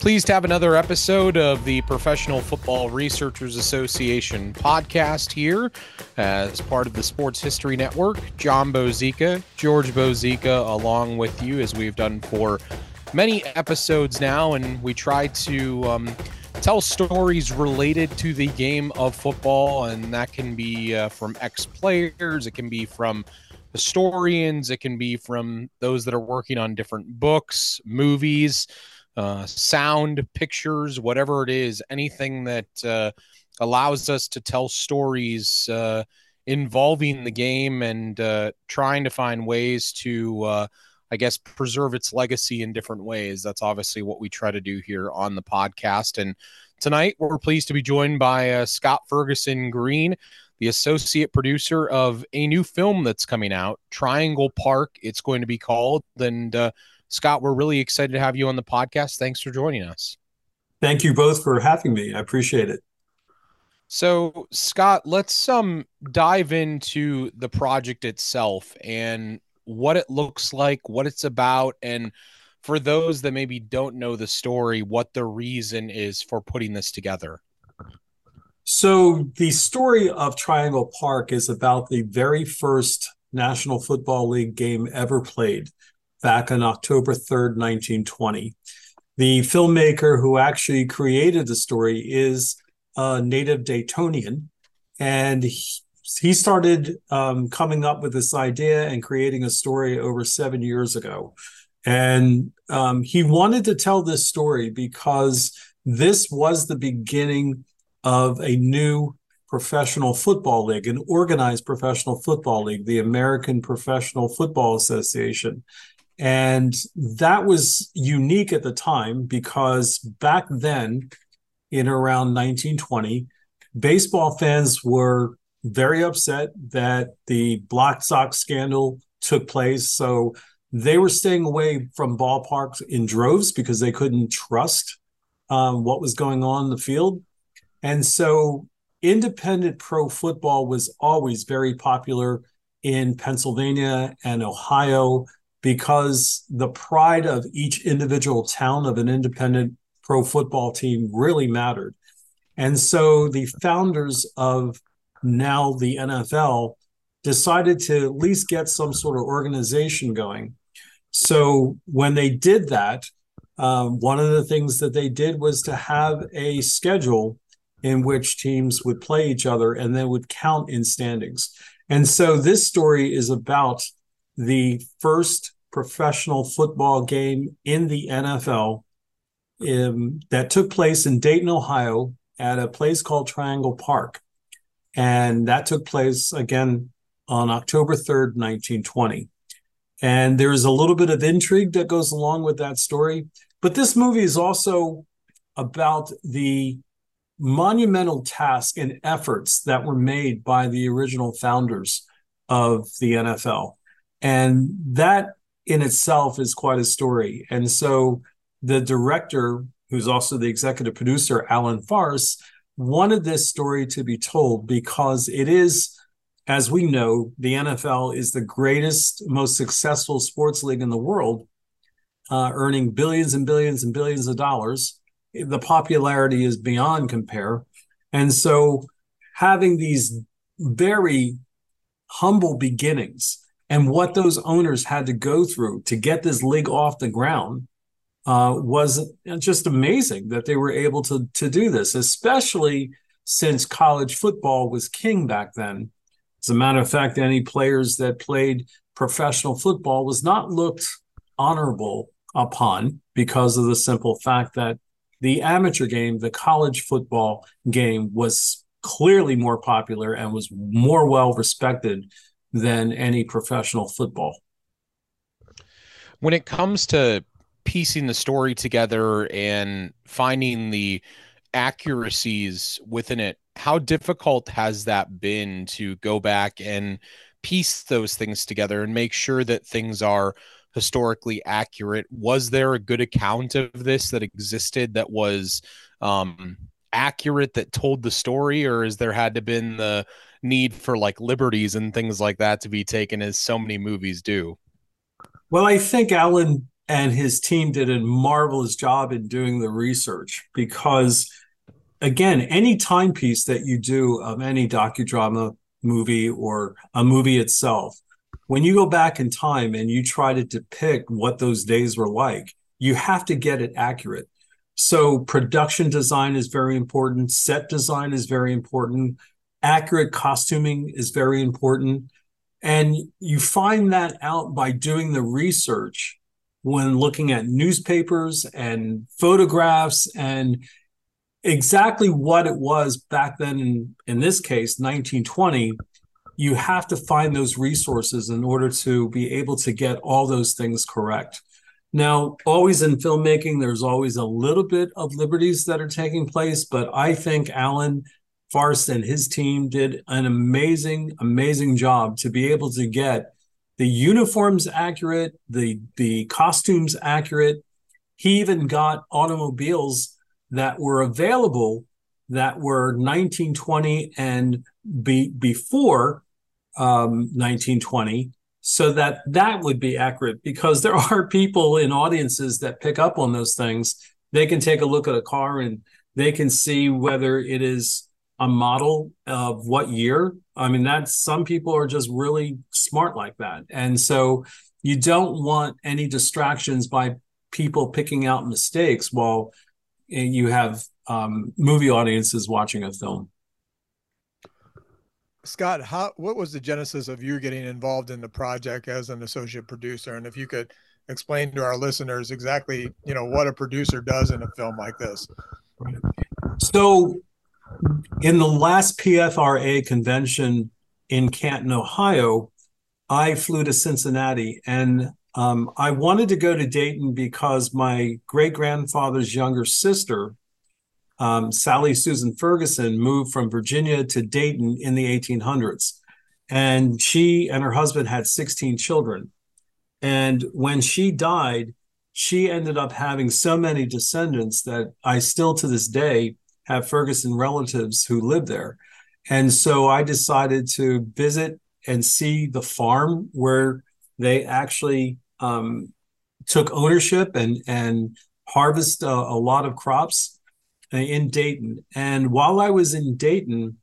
Pleased to have another episode of the Professional Football Researchers Association podcast here as part of the Sports History Network. Jon Bozeka, George Bozeka, along with you as we've done for many episodes now, and we try to um, tell stories related to the game of football, and that can be uh, from ex players, it can be from historians, it can be from those that are working on different books, movies uh, sound, pictures, whatever it is, anything that uh, allows us to tell stories uh, involving the game and uh, trying to find ways to, uh, I guess, preserve its legacy in different ways. That's obviously what we try to do here on the podcast. And tonight we're pleased to be joined by uh, Scott Ferguson Greene. The associate producer of a new film that's coming out, Triangle Park, it's going to be called. And Scott, we're really excited to have you on the podcast. Thanks for joining us. Thank you both for having me. I appreciate it. So, Scott, let's um dive into the project itself and what it looks like, what it's about, and for those that maybe don't know the story, what the reason is for putting this together. So, the story of Triangle Park is about the very first National Football League game ever played back on October 3rd, 1920. The filmmaker who actually created the story is a native Daytonian, and he, he started um, coming up with this idea and creating a story over seven years ago. And um, he wanted to tell this story because this was the beginning of a new professional football league, an organized professional football league, the American Professional Football Association. And that was unique at the time because back then, in around 1920, baseball fans were very upset that the Black Sox scandal took place. So they were staying away from ballparks in droves because they couldn't trust um, what was going on in the field. And so independent pro football was always very popular in Pennsylvania and Ohio because the pride of each individual town of an independent pro football team really mattered. And so the founders of now the NFL decided to at least get some sort of organization going. So when they did that, um, one of the things that they did was to have a schedule in which teams would play each other and they would count in standings. And so this story is about the first professional football game in the NFL um, that took place in Dayton, Ohio, at a place called Triangle Park. And that took place again on October 3rd, 1920. And there's a little bit of intrigue that goes along with that story. But this movie is also about the monumental task and efforts that were made by the original founders of the NFL. And that in itself is quite a story. And so the director, who's also the executive producer, Alan Farst, wanted this story to be told because it is, as we know, the NFL is the greatest, most successful sports league in the world, uh, earning billions and billions and billions of dollars. The popularity is beyond compare. And so having these very humble beginnings and what those owners had to go through to get this league off the ground uh, was just amazing that they were able to to do this, especially since college football was king back then. As a matter of fact, any players that played professional football was not looked honorable upon because of the simple fact that the amateur game, the college football game, was clearly more popular and was more well respected than any professional football. When it comes to piecing the story together and finding the accuracies within it, how difficult has that been to go back and piece those things together and make sure that things are historically accurate? Was there a good account of this that existed that was um, accurate that told the story, or is there had to been the need for like liberties and things like that to be taken as so many movies do. Well, I think Alan and his team did a marvelous job in doing the research because again any timepiece that you do of any docudrama movie or a movie itself when you go back in time and you try to depict what those days were like you have to get it accurate so production design is very important set design is very important accurate costuming is very important. And you find that out by doing the research when looking at newspapers and photographs and exactly what it was back then in, in this case 1920 you have to find those resources in order to be able to get all those things correct. Now always in filmmaking there's always a little bit of liberties that are taking place but i think alan farst and his team did an amazing amazing job to be able to get the uniforms accurate, the the costumes accurate. He even got automobiles that were available that were 1920 and be, before um, 1920 so that that would be accurate because there are people in audiences that pick up on those things they can take a look at a car and they can see whether it is a model of what year. I mean, that's some people are just really smart like that. And so you don't want any distractions by people picking out mistakes while you have um, movie audiences watching a film. Scott, how what was the genesis of you getting involved in the project as an associate producer? And if you could explain to our listeners exactly, you know, what a producer does in a film like this. So in the last PFRA convention in Canton, Ohio, I flew to Cincinnati and um, I wanted to go to Dayton because my great grandfather's younger sister, um, Sally Susan Ferguson, moved from Virginia to Dayton in the 1800s. And she and her husband had 16 children. And when she died, she ended up having so many descendants that I still to this day have Ferguson relatives who live there. And so I decided to visit and see the farm where they actually um, took ownership and, and harvest a, a lot of crops in Dayton. And while I was in Dayton,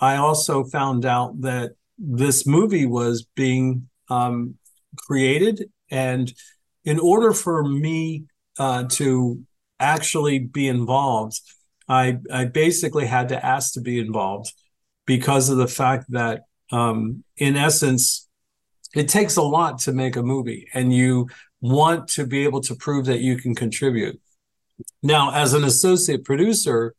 I also found out that this movie was being um, created. And in order for me uh, to actually be involved, I I basically had to ask to be involved because of the fact that um, in essence it takes a lot to make a movie and you want to be able to prove that you can contribute. Now, as an associate producer,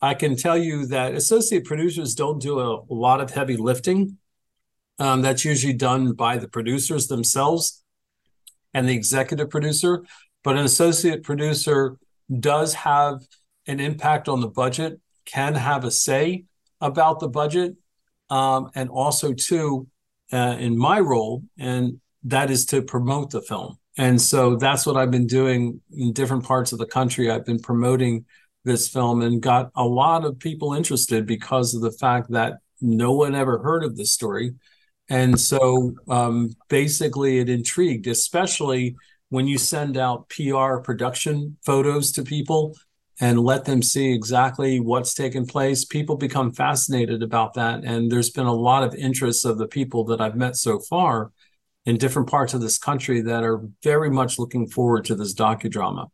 I can tell you that associate producers don't do a, a lot of heavy lifting. Um, that's usually done by the producers themselves and the executive producer. But an associate producer does have an impact on the budget, can have a say about the budget, um, and also too, uh, in my role, and that is to promote the film. And so that's what I've been doing in different parts of the country. I've been promoting this film and got a lot of people interested because of the fact that no one ever heard of this story. And so um, basically, it intrigued, especially when you send out PR production photos to people and let them see exactly what's taken place. People become fascinated about that. And there's been a lot of interest of the people that I've met so far in different parts of this country that are very much looking forward to this docudrama.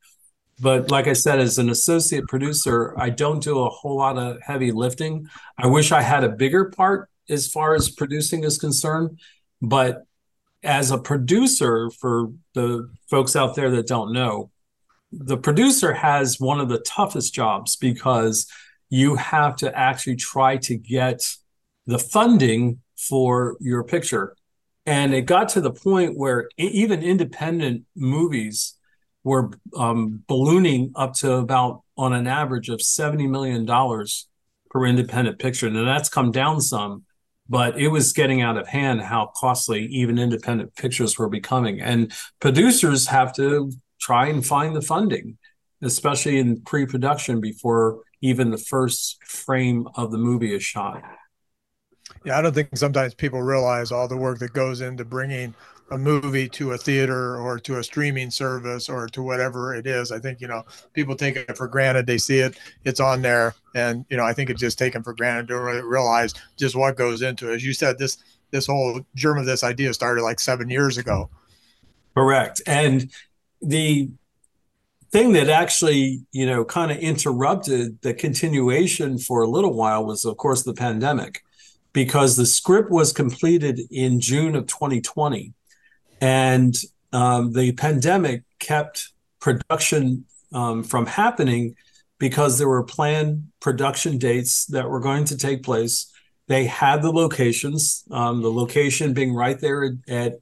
But like I said, as an associate producer, I don't do a whole lot of heavy lifting. I wish I had a bigger part as far as producing is concerned. But as a producer, for the folks out there that don't know, the producer has one of the toughest jobs because you have to actually try to get the funding for your picture. And it got to the point where even independent movies were um, ballooning up to about, on an average of $70 million per independent picture. And that's come down some, but it was getting out of hand how costly even independent pictures were becoming. And producers have to try and find the funding, especially in pre production before even the first frame of the movie is shot. Yeah, I don't think sometimes people realize all the work that goes into bringing a movie to a theater or to a streaming service or to whatever it is. I think, you know, people take it for granted. They see it, it's on there. And, you know, I think it's just taken for granted to really realize just what goes into it. As you said, this, this whole germ of this idea started like seven years ago. Correct. And the thing that actually, you know, kind of interrupted the continuation for a little while was, of course, the pandemic, because the script was completed in June of 2020. And um, the pandemic kept production um, from happening because there were planned production dates that were going to take place. They had the locations, um, the location being right there at, at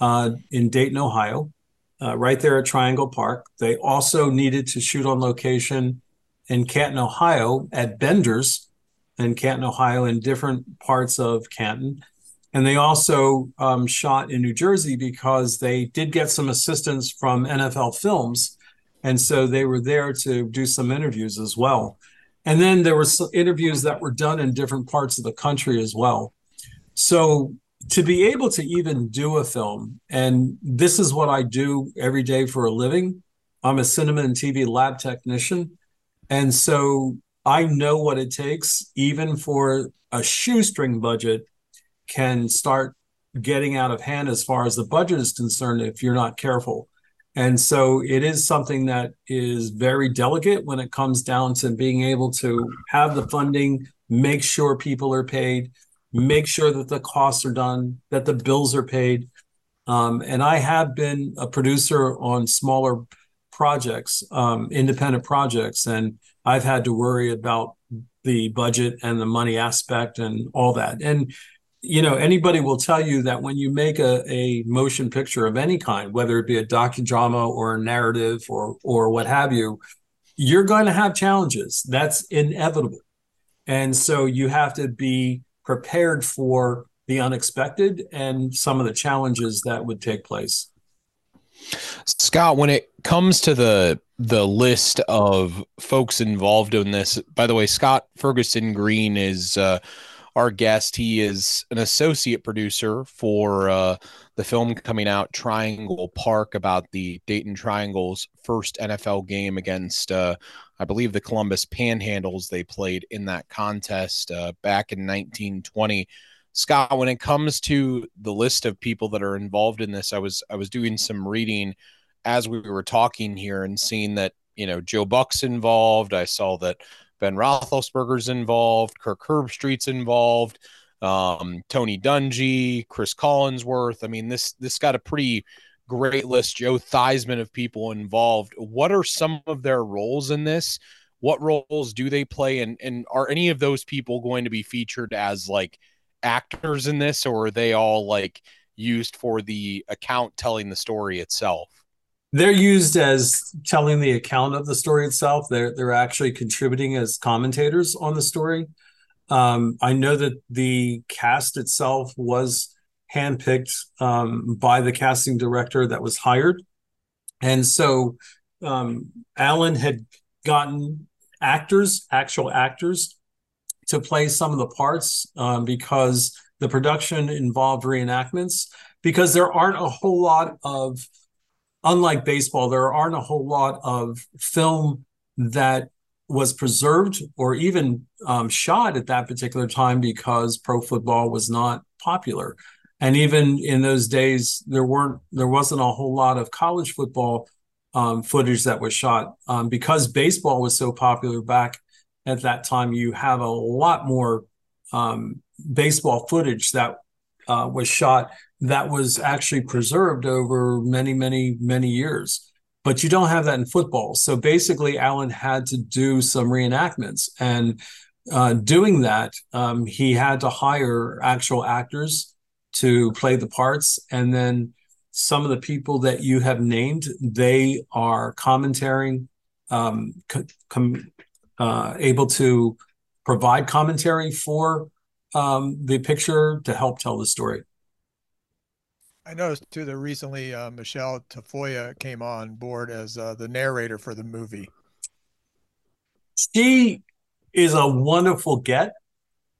uh, in Dayton, Ohio, uh, right there at Triangle Park. They also needed to shoot on location in Canton, Ohio, at Bender's in Canton, Ohio, in different parts of Canton. And they also um, shot in New Jersey because they did get some assistance from NFL Films. And so they were there to do some interviews as well. And then there were interviews that were done in different parts of the country as well. So to be able to even do a film, and this is what I do every day for a living. I'm a cinema and TV lab technician. And so I know what it takes, even for a shoestring budget, can start getting out of hand as far as the budget is concerned if you're not careful. And so it is something that is very delicate when it comes down to being able to have the funding, make sure people are paid, make sure that the costs are done, that the bills are paid. Um, and I have been a producer on smaller projects, um, independent projects, and I've had to worry about the budget and the money aspect and all that. And you know, anybody will tell you that when you make a, a motion picture of any kind, whether it be a docudrama or a narrative or or what have you, you're going to have challenges. That's inevitable. And so you have to be prepared for the unexpected and some of the challenges that would take place. Scott, when it comes to the the list of folks involved in this, by the way, Scott Ferguson Greene is uh, our guest. He is an associate producer for uh, the film coming out, Triangle Park, about the Dayton Triangle's first NFL game against uh, I believe the Columbus Panhandles they played in that contest uh, back in 1920. Scott, when it comes to the list of people that are involved in this, I was I was doing some reading as we were talking here and seeing that you know Joe Buck's involved. I saw that Ben Roethlisberger's involved, Kirk Herbstreit's involved, um, Tony Dungy, Chris Collinsworth. I mean this this got a pretty great list, Joe Theismann of people involved. What are some of their roles in this? What roles do they play? And and are any of those people going to be featured as like actors in this, or are they all like used for the account telling the story itself? They're used as telling the account of the story itself. They're they're actually contributing as commentators on the story. Um, I know that the cast itself was handpicked um, by the casting director that was hired. And so um, Alan had gotten actors, actual actors, to play some of the parts um, because the production involved reenactments. Because there aren't a whole lot of, unlike baseball, there aren't a whole lot of film that was preserved or even um, shot at that particular time because pro football was not popular and even in those days there weren't there wasn't a whole lot of college football um, footage that was shot. Um, because baseball was so popular back at that time you have a lot more um, baseball footage that uh, was shot that was actually preserved over many many many years. But you don't have that in football. So basically alan had to do some reenactments. And uh, doing that um, he had to hire actual actors to play the parts. And then some of the people that you have named they are commentating um, com, uh, able to provide commentary for um, the picture to help tell the story. I noticed too that recently uh, Michelle Tafoya came on board as uh, the narrator for the movie. She is a wonderful get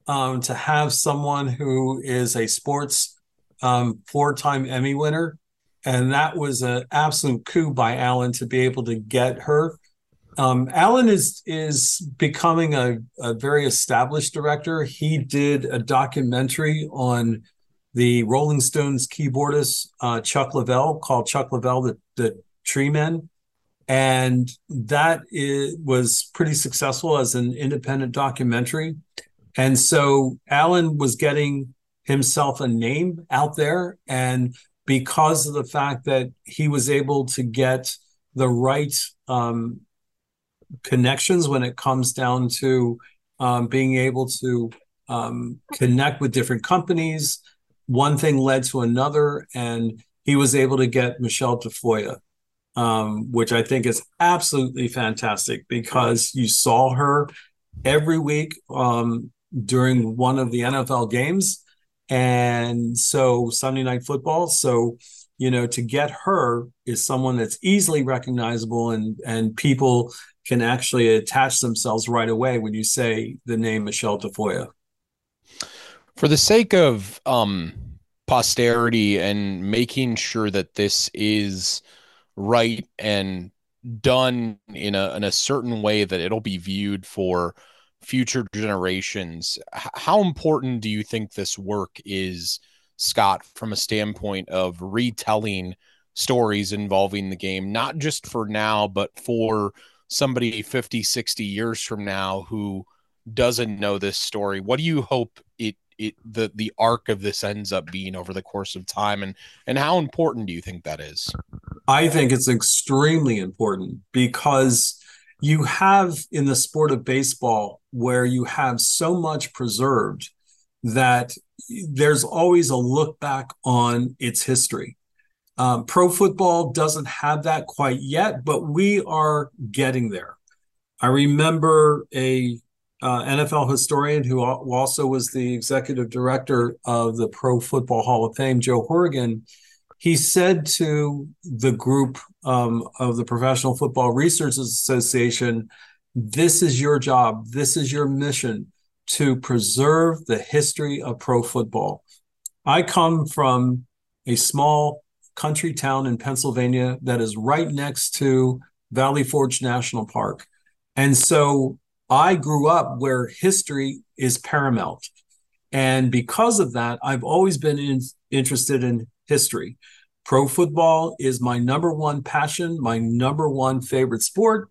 um, to have someone who is a sports um, four-time Emmy winner, and that was an absolute coup by Alan to be able to get her. Um, Alan is is becoming a, a very established director. He did a documentary on the Rolling Stones keyboardist uh, Chuck Leavell called Chuck Leavell the, the Tree Men, and that is, was pretty successful as an independent documentary. And so Alan was getting himself a name out there, and because of the fact that he was able to get the right um, connections when it comes down to um, being able to um, connect with different companies. One thing led to another, and he was able to get Michelle Tafoya, um, which I think is absolutely fantastic because you saw her every week um, during one of the NFL games. And so Sunday night football. So, you know, to get her is someone that's easily recognizable and and people can actually attach themselves right away when you say the name Michelle Tafoya. For the sake of um, posterity and making sure that this is right and done in a in a certain way that it'll be viewed for future generations, how important do you think this work is, Scott, from a standpoint of retelling stories involving the game, not just for now, but for somebody 50 60 years from now who doesn't know this story? What do you hope it it the the arc of this ends up being over the course of time and and how important do you think that is? I think it's extremely important because you have in the sport of baseball where you have so much preserved that there's always a look back on its history um, pro football doesn't have that quite yet, but we are getting there. I remember a uh, NFL historian who also was the executive director of the Pro Football Hall of Fame, Joe Horrigan. He said to the group um, of the Professional Football Research Association, This is your job, this is your mission to preserve the history of pro football. I come from a small country town in Pennsylvania that is right next to Valley Forge National Park. And so I grew up where history is paramount. And because of that, I've always been in, interested in history. Pro football is my number one passion, my number one favorite sport.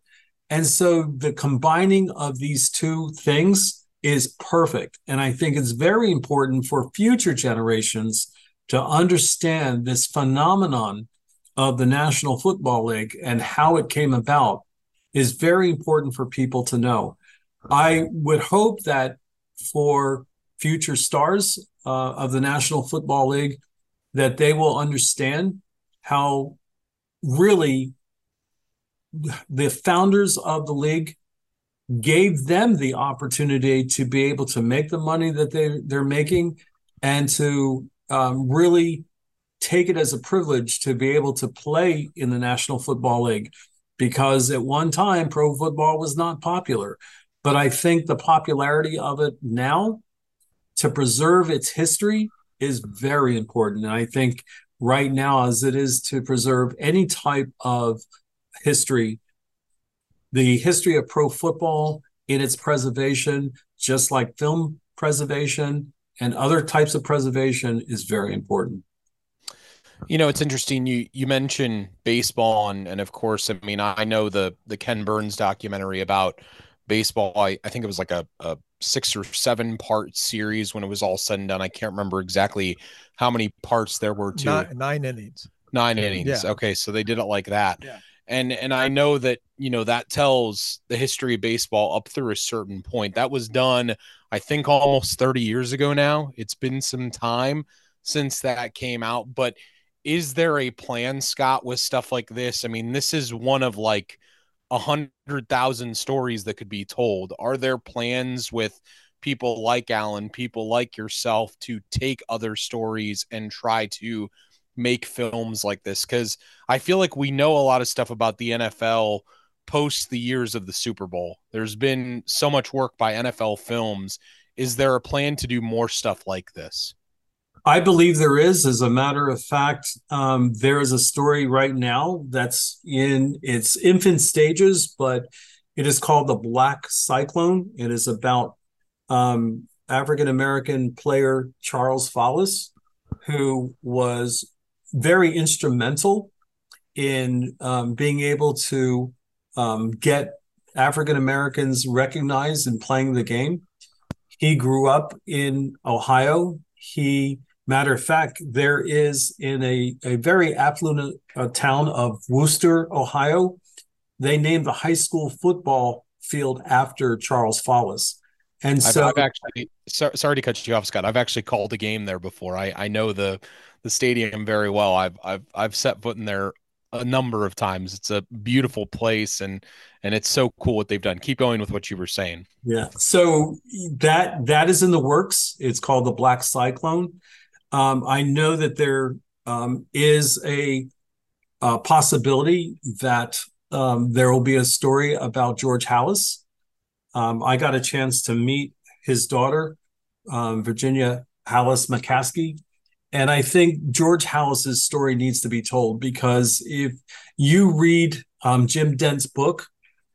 And so the combining of these two things is perfect. And I think it's very important for future generations to understand this phenomenon of the National Football League and how it came about is very important for people to know. I would hope that for future stars uh, of the National Football League, that they will understand how really the founders of the league gave them the opportunity to be able to make the money that they they're making and to um, really take it as a privilege to be able to play in the National Football League because at one time pro football was not popular. But I think the popularity of it now to preserve its history is very important. And I think right now, as it is to preserve any type of history, the history of pro football in its preservation, just like film preservation, and other types of preservation is very important. You know, it's interesting. You you mentioned baseball, and and of course, I mean, I know the the Ken Burns documentary about baseball. I, I think it was like a, a six or seven part series when it was all said and done. I can't remember exactly how many parts there were to nine, nine innings. Nine innings. Yeah. Okay, so they did it like that. Yeah. And and I know that you know that tells the history of baseball up through a certain point. That was done I think almost 30 years ago now. It's been some time since that came out, but is there a plan, Scott, with stuff like this? I mean, this is one of like a hundred thousand stories that could be told. Are there plans with people like Alan, people like yourself, to take other stories and try to make films like this? Because I feel like we know a lot of stuff about the NFL post the years of the Super Bowl. There's been so much work by NFL Films. Is there a plan to do more stuff like this? I believe there is. As a matter of fact, um, there is a story right now that's in its infant stages, but it is called the Black Cyclone. It is about um, African American player Charles Follis, who was very instrumental in um, being able to um, get African Americans recognized in playing the game. He grew up in Ohio. He, matter of fact, there is in a, a very affluent uh, town of Wooster, Ohio, they named the high school football field after Charles Follis. And so, I've, I've actually so, sorry to cut you off, Scott. I've actually called a game there before. I, I know the the stadium very well. I've I've I've set foot in there a number of times. It's a beautiful place and and it's so cool what they've done. Keep going with what you were saying. Yeah. So that that is in the works. It's called the Black Cyclone. Um, I know that there um, is a, a, possibility that um, there will be a story about George Halas. Um, I got a chance to meet his daughter, um, Virginia Halas McCaskey, and I think George Halas's story needs to be told because if you read um, Jim Dent's book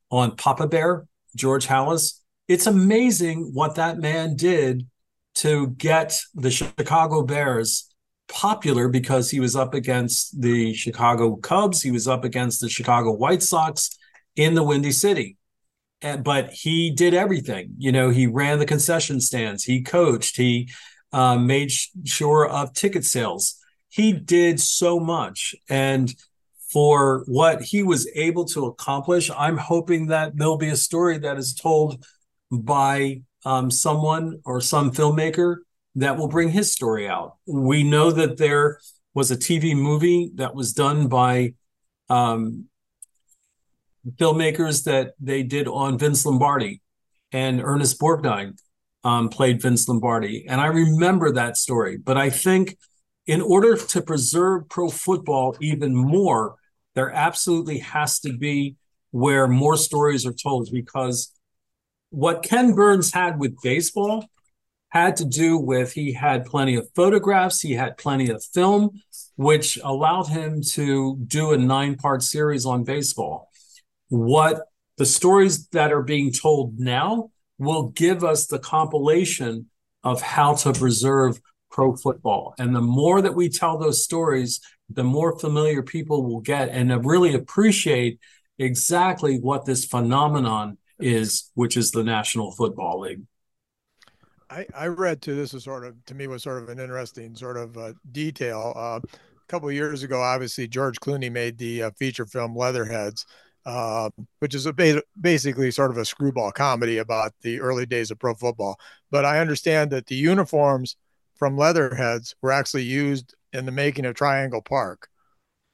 on Papa Bear, George Halas, it's amazing what that man did to get the Chicago Bears popular because he was up against the Chicago Cubs, he was up against the Chicago White Sox in the Windy City. And, but he did everything. You know, he ran the concession stands, he coached, he uh, made sure of ticket sales. He did so much. And for what he was able to accomplish, I'm hoping that there'll be a story that is told by um, someone or some filmmaker that will bring his story out. We know that there was a TV movie that was done by um, filmmakers that they did on Vince Lombardi and Ernest Borgnine um, played Vince Lombardi. And I remember that story. But I think in order to preserve pro football even more, there absolutely has to be where more stories are told because what Ken Burns had with baseball had to do with he had plenty of photographs, he had plenty of film, which allowed him to do a nine part series on baseball. What the stories that are being told now will give us the compilation of how to preserve pro football. And the more that we tell those stories, the more familiar people will get and really appreciate exactly what this phenomenon is, which is the National Football League. I, I read too. This was sort of to me was sort of an interesting sort of uh, detail. Uh, a couple of years ago, obviously George Clooney made the uh, feature film Leatherheads, uh, which is a ba- basically sort of a screwball comedy about the early days of pro football. But I understand that the uniforms from Leatherheads were actually used in the making of Triangle Park.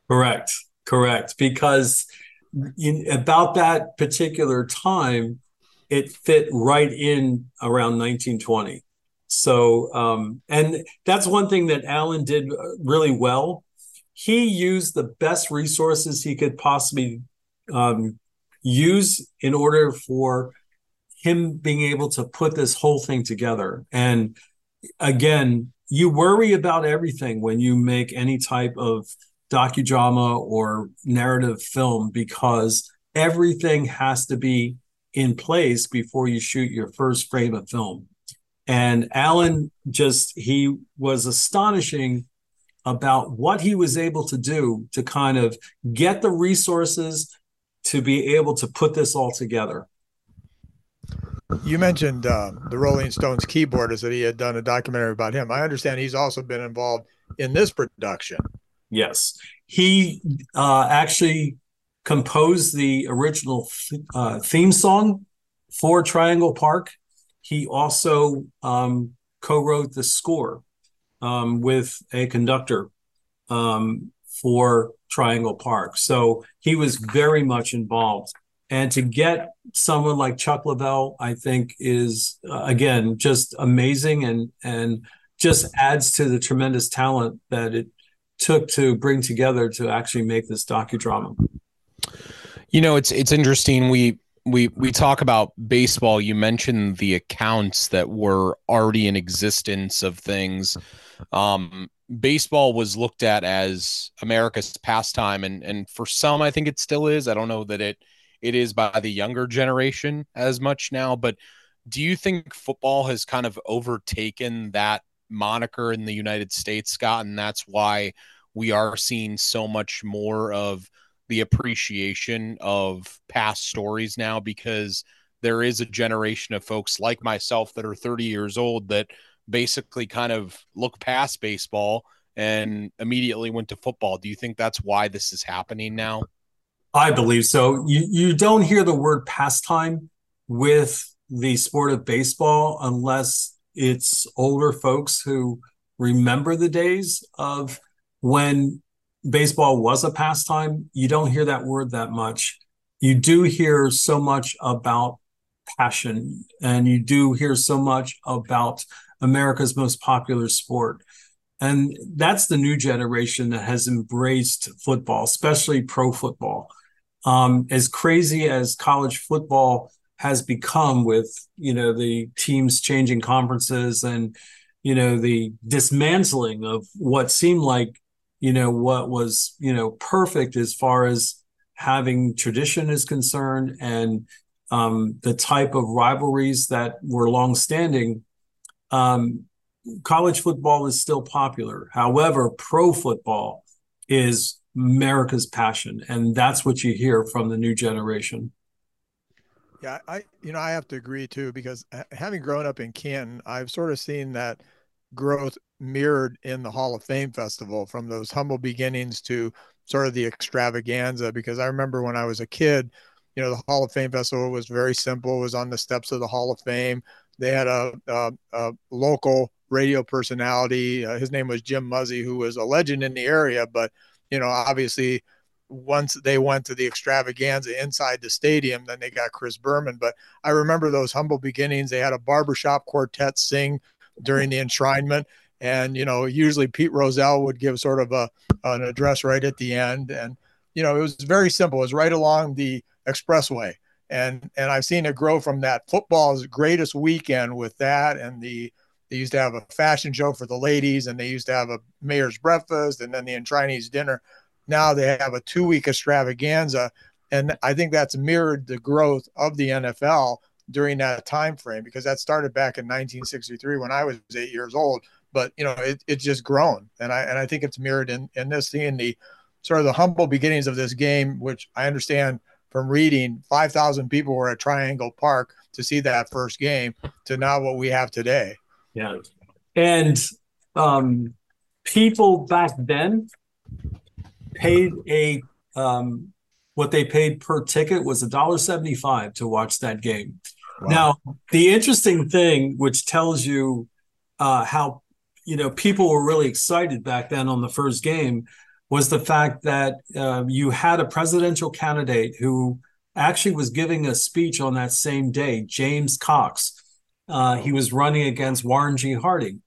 Correct, correct. Because in, about that particular time, it fit right in around 1920. So, um, and that's one thing that Alan did really well. He used the best resources he could possibly um, use in order for him being able to put this whole thing together. And again, you worry about everything when you make any type of docudrama or narrative film because everything has to be in place before you shoot your first frame of film. And Alan just, he was astonishing about what he was able to do to kind of get the resources to be able to put this all together. You mentioned uh, the Rolling Stones keyboardist that he had done a documentary about him. I understand he's also been involved in this production. Yes, he uh, actually composed the original th- uh, theme song for Triangle Park. He also um, co-wrote the score um, with a conductor um, for Triangle Park. So he was very much involved. And to get someone like Chuck Leavell, I think is uh, again just amazing and and just adds to the tremendous talent that it took to bring together to actually make this docudrama. You know, it's it's interesting. We we we talk about baseball. You mentioned the accounts that were already in existence of things um, baseball was looked at as America's pastime, and and for some, I think it still is. I don't know that it it is by the younger generation as much now, but do you think football has kind of overtaken that moniker in the United States, Scott, and that's why we are seeing so much more of the appreciation of past stories now because there is a generation of folks like myself that are 30 years old that basically kind of look past baseball and immediately went to football. Do you think that's why this is happening now? I believe so. You you don't hear the word pastime with the sport of baseball unless it's older folks who remember the days of when baseball was a pastime. You don't hear that word that much. You do hear so much about passion and you do hear so much about America's most popular sport. And that's the new generation that has embraced football, especially pro football. Um, as crazy as college football has become with, you know, the teams changing conferences and, you know, the dismantling of what seemed like, you know, what was, you know, perfect as far as having tradition is concerned and um, the type of rivalries that were longstanding um, college football is still popular. However, pro football is America's passion, and that's what you hear from the new generation. Yeah, I you know I have to agree too because having grown up in Canton, I've sort of seen that growth mirrored in the Hall of Fame festival from those humble beginnings to sort of the extravaganza because I remember when I was a kid, you know, the Hall of Fame festival was very simple, it was on the steps of the Hall of Fame. They had a, a, a local radio personality. Uh, his name was Jim Muzzy, who was a legend in the area. But you know, obviously, once they went to the extravaganza inside the stadium, then they got Chris Berman. But I remember those humble beginnings. They had a barbershop quartet sing during the enshrinement. And, you know, usually Pete Rozelle would give sort of a, an address right at the end. And, you know, it was very simple. It was right along the expressway and and I've seen it grow from that football's greatest weekend with that and the they used to have a fashion show for the ladies and they used to have a mayor's breakfast and then the Chinese dinner. Now they have a two week extravaganza and I think that's mirrored the growth of the NFL during that time frame because that started back in 1963 when I was eight years old. But you know, it, it's just grown, and I and I think it's mirrored in in this seeing the sort of the humble beginnings of this game, which I understand from reading 5,000 people were at Triangle Park to see that first game to now what we have today. Yeah. And um, people back then paid a um, what they paid per ticket was a dollar seventy five to watch that game. Wow. Now, the interesting thing, which tells you uh, how you know people were really excited back then on the first game, was the fact that uh, you had a presidential candidate who actually was giving a speech on that same day, James Cox. Uh, he was running against Warren G. Harding.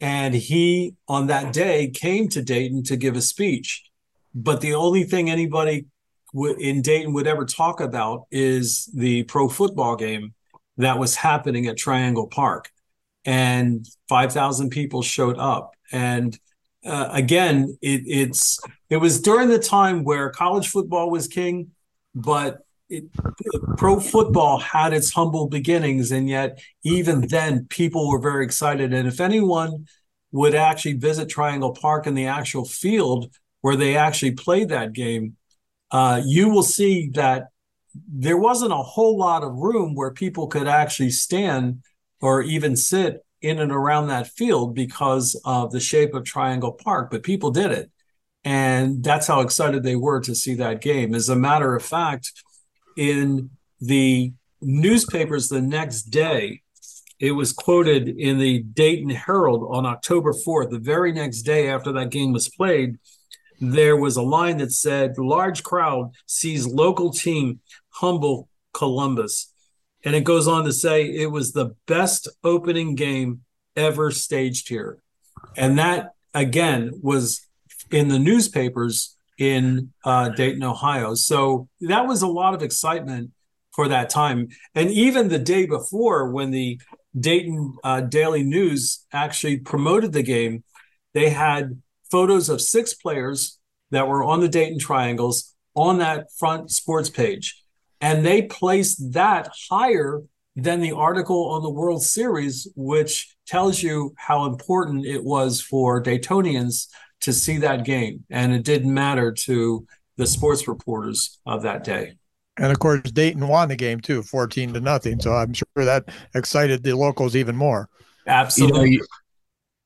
And he, on that day, came to Dayton to give a speech. But the only thing anybody w- in Dayton would ever talk about is the pro football game that was happening at Triangle Park. And 5,000 people showed up. And uh, again, it, it's it was during the time where college football was king, but it, pro football had its humble beginnings, and yet even then, people were very excited. And if anyone would actually visit Triangle Park in the actual field where they actually played that game, uh, you will see that there wasn't a whole lot of room where people could actually stand or even sit in and around that field because of the shape of Triangle Park, but people did it. And that's how excited they were to see that game. As a matter of fact, in the newspapers the next day, it was quoted in the Dayton Herald on October 4th, the very next day after that game was played. There was a line that said, Large crowd sees local team humble Columbus. And it goes on to say it was the best opening game ever staged here. And that, again, was in the newspapers in uh, Dayton, Ohio. So that was a lot of excitement for that time. And even the day before, when the Dayton uh, Daily News actually promoted the game, they had photos of six players that were on the Dayton Triangles on that front sports page. And they placed that higher than the article on the World Series, which tells you how important it was for Daytonians to see that game. And it didn't matter to the sports reporters of that day. And of course, Dayton won the game too, 14 to nothing. So I'm sure that excited the locals even more. Absolutely. You know, you,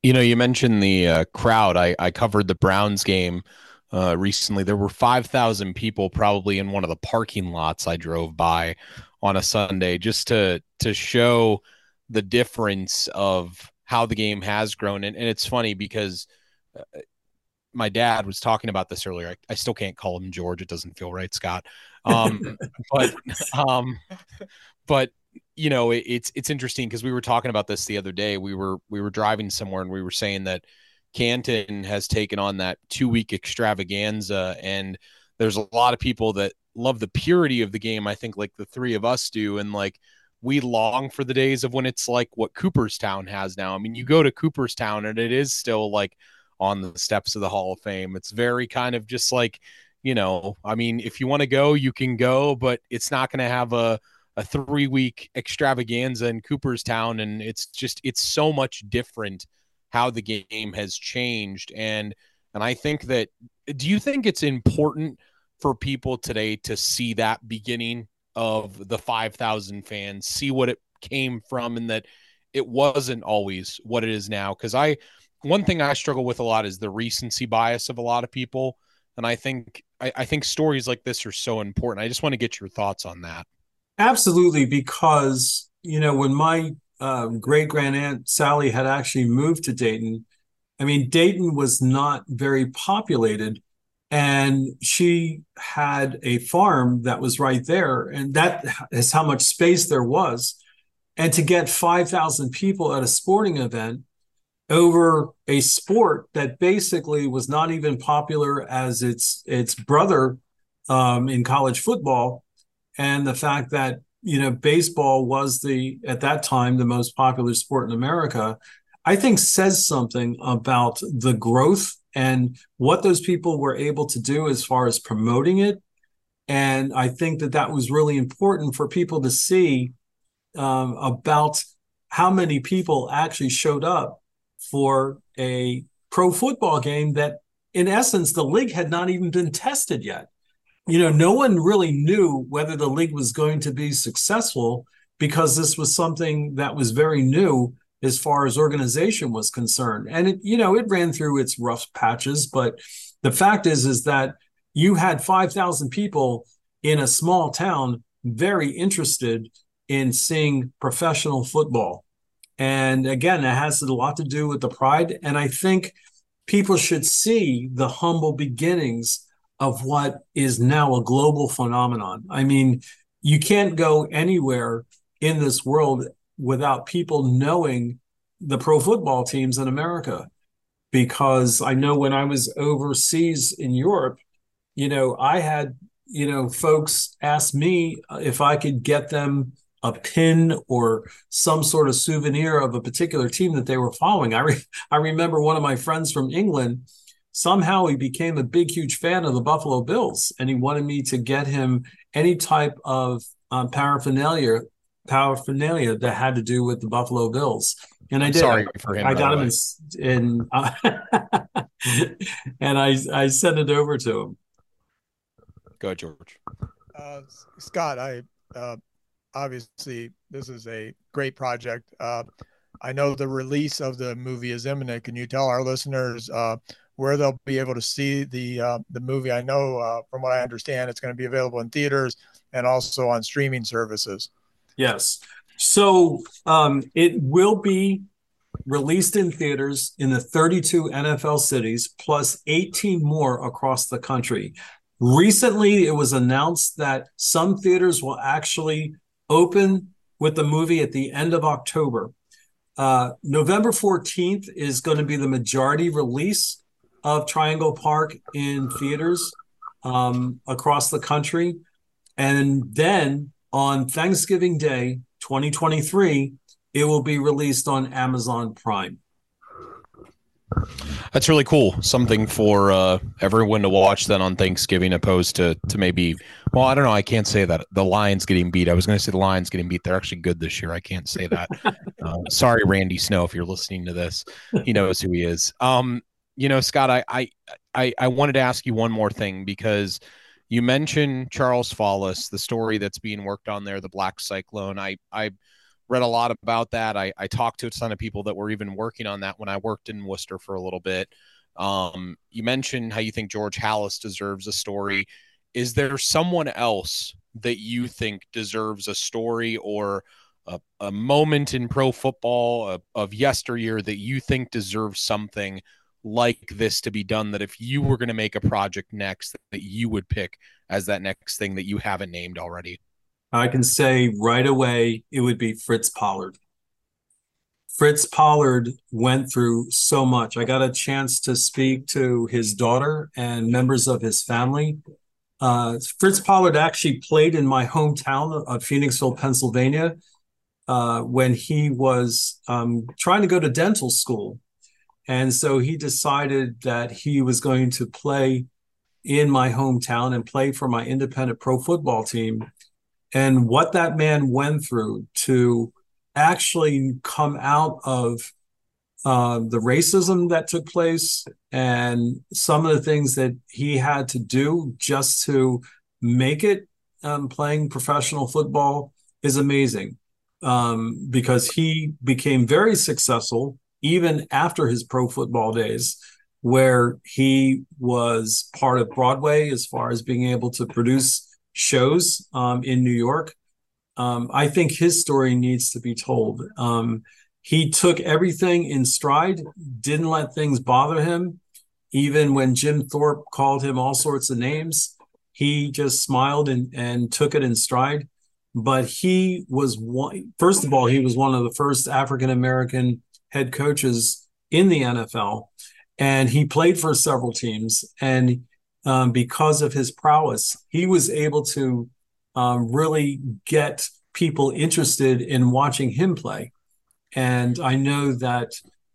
you, know, you mentioned the uh, crowd. I, I covered the Browns game uh, recently. There were 5,000 people probably in one of the parking lots I drove by on a Sunday just to to show the difference of how the game has grown. And, and it's funny because uh, my dad was talking about this earlier. I, I, still can't call him George. It doesn't feel right, Scott. Um, but um, but you know, it, it's it's interesting because we were talking about this the other day. We were we were driving somewhere and we were saying that Canton has taken on that two week extravaganza, and there's a lot of people that love the purity of the game. I think like the three of us do, and like we long for the days of when it's like what Cooperstown has now. I mean, you go to Cooperstown and it is still like on the steps of the Hall of Fame. It's very kind of just like, you know, I mean, if you want to go, you can go, but it's not going to have a a three week extravaganza in Cooperstown, and it's just it's so much different how the game has changed. And and I think that do you think it's important for people today to see that beginning of the five thousand fans, see what it came from, and that it wasn't always what it is now? Because I one thing I struggle with a lot is the recency bias of a lot of people. And I think I, I think stories like this are so important. I just want to get your thoughts on that. Absolutely, because you know when my uh, great grand aunt Sally had actually moved to Dayton, I mean Dayton was not very populated, and she had a farm that was right there, and that is how much space there was. And to get five thousand people at a sporting event over a sport that basically was not even popular as its its brother um, in college football, and the fact that you know baseball was the at that time the most popular sport in America, I think says something about the growth and what those people were able to do as far as promoting it. And I think that that was really important for people to see um, about how many people actually showed up for a pro football game that, in essence, the league had not even been tested yet. You know, no one really knew whether the league was going to be successful because this was something that was very new as far as organization was concerned. And it, you know, it ran through its rough patches, but the fact is, is that you had 5,000 people in a small town very interested in seeing professional football. And again, it has a lot to do with the pride. And I think people should see the humble beginnings of what is now a global phenomenon. I mean, you can't go anywhere in this world without people knowing the pro football teams in America. Because I know when I was overseas in Europe, you know, I had, you know, folks ask me if I could get them a pin or some sort of souvenir of a particular team that they were following. I re- I remember one of my friends from England. Somehow he became a big, huge fan of the Buffalo Bills, and he wanted me to get him any type of um, paraphernalia paraphernalia that had to do with the Buffalo Bills. And I did. Sorry for him. I got him in, in uh, and I I sent it over to him. Go ahead, George. Uh, Scott, I uh, obviously this is a great project. Uh, I know the release of the movie is imminent. Can you tell our listeners uh, where they'll be able to see the uh, the movie? I know, uh, from what I understand, it's going to be available in theaters and also on streaming services. Yes, so um, it will be released in theaters in the 32 NFL cities plus 18 more across the country. Recently, it was announced that some theaters will actually open with the movie at the end of October. Uh, November 14th is going to be the majority release of Triangle Park in theaters um, across the country. And then on Thanksgiving Day, 2023, it will be released on Amazon Prime. That's really cool. Something for uh, everyone to watch then on Thanksgiving, opposed to to maybe. Well, I don't know. I can't say that the Lions getting beat. I was going to say the Lions getting beat. They're actually good this year. I can't say that. uh, sorry, Randy Snow, if you're listening to this, he knows who he is. Um, you know, Scott, I I I, I wanted to ask you one more thing because you mentioned Charles Follis, the story that's being worked on there, the Black Cyclone. I I read a lot about that. I, I talked to a ton of people that were even working on that when I worked in Wooster for a little bit. Um, you mentioned how you think George Halas deserves a story. Is there someone else that you think deserves a story or a, a moment in pro football of, of yesteryear that you think deserves something like this to be done? That if you were going to make a project next, that you would pick as that next thing that you haven't named already? I can say right away it would be Fritz Pollard. Fritz Pollard went through so much. I got a chance to speak to his daughter and members of his family. Uh, Fritz Pollard actually played in my hometown of Phoenixville, Pennsylvania, uh, when he was um, trying to go to dental school. And so he decided that he was going to play in my hometown and play for my independent pro football team. And what that man went through to actually come out of uh, the racism that took place and some of the things that he had to do just to make it um, playing professional football is amazing um, because he became very successful even after his pro football days where he was part of broadway as far as being able to produce shows um, in New York. Um, I think his story needs to be told. Um, he took everything in stride, didn't let things bother him. Even when Jim Thorpe called him all sorts of names, he just smiled and, and took it in stride. But he was one, first of all, he was one of the first African American head coaches in the NFL. And he played for several teams. And um, because of his prowess, he was able to um, really get people interested in watching him play. And I know that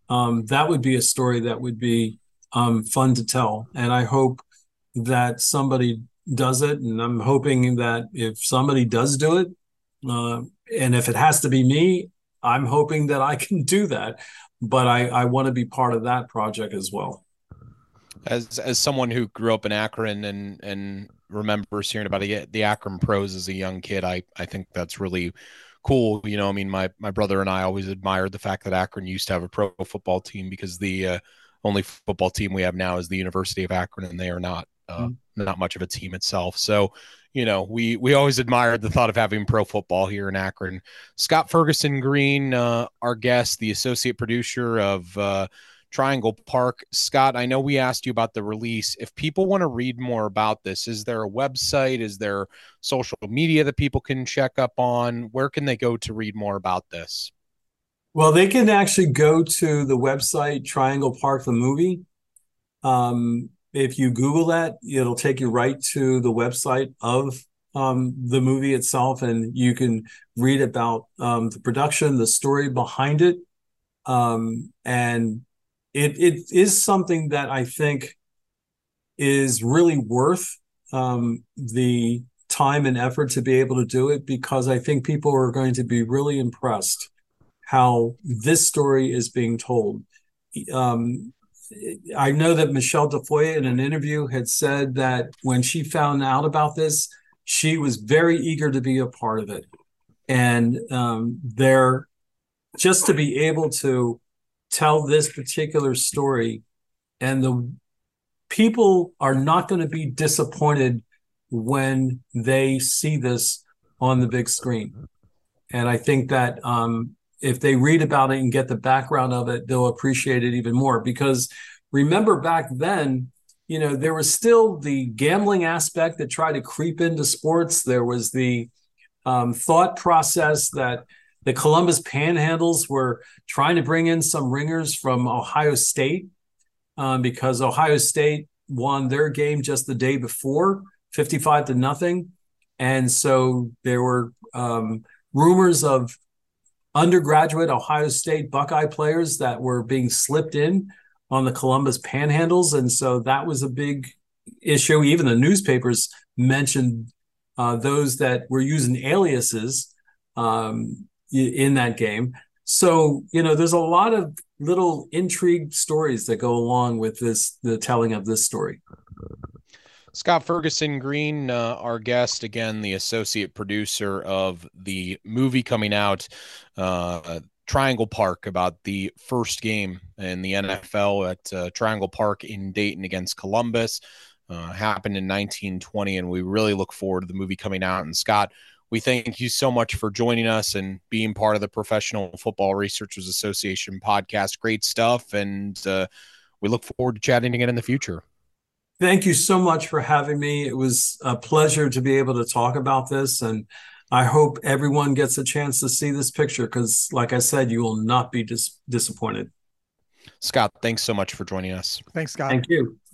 um, that would be a story that would be um, fun to tell. And I hope that somebody does it. And I'm hoping that if somebody does do it, uh, and if it has to be me, I'm hoping that I can do that. But I, I want to be part of that project as well as as someone who grew up in Akron and and remembers hearing about the, the Akron pros as a young kid, I I think that's really cool. You know, I mean, my my brother and I always admired the fact that Akron used to have a pro football team because the uh, only football team we have now is the University of Akron, and they are not uh, mm-hmm. not much of a team itself. So, you know, we we always admired the thought of having pro football here in Akron. Scott Ferguson Greene, uh, our guest, the associate producer of uh, Triangle Park. Scott, I know we asked you about the release. If people want to read more about this, is there a website? Is there social media that people can check up on? Where can they go to read more about this? Well, they can actually go to the website Triangle Park the movie. Um, if you Google that, it'll take you right to the website of um, the movie itself, and you can read about um, the production, the story behind it, um, and it it is something that I think is really worth um, the time and effort to be able to do it because I think people are going to be really impressed how this story is being told. Um, I know that Michelle Tafoya in an interview had said that when she found out about this, she was very eager to be a part of it. And um, there, just to be able to tell this particular story and the people are not going to be disappointed when they see this on the big screen and i think that um, if they read about it and get the background of it they'll appreciate it even more because remember back then you know there was still the gambling aspect that tried to creep into sports there was the um, thought process that the Columbus Panhandles were trying to bring in some ringers from Ohio State um, because Ohio State won their game just the day before, 55 to nothing. And so there were um, rumors of undergraduate Ohio State Buckeye players that were being slipped in on the Columbus panhandles. And so that was a big issue. Even the newspapers mentioned uh, those that were using aliases um, in that game. So, you know, there's a lot of little intrigue stories that go along with this, the telling of this story. Scott Ferguson Greene, uh, our guest, again, the associate producer of the movie coming out, uh, Triangle Park, about the first game in the NFL at uh, Triangle Park in Dayton against Columbus. Uh, happened in 1920, and we really look forward to the movie coming out. And Scott, we thank you so much for joining us and being part of the Professional Football Researchers Association podcast. Great stuff, and uh, we look forward to chatting again in the future. Thank you so much for having me. It was a pleasure to be able to talk about this. And I hope everyone gets a chance to see this picture because, like I said, you will not be dis- disappointed. Scott, thanks so much for joining us. Thanks, Scott. Thank you.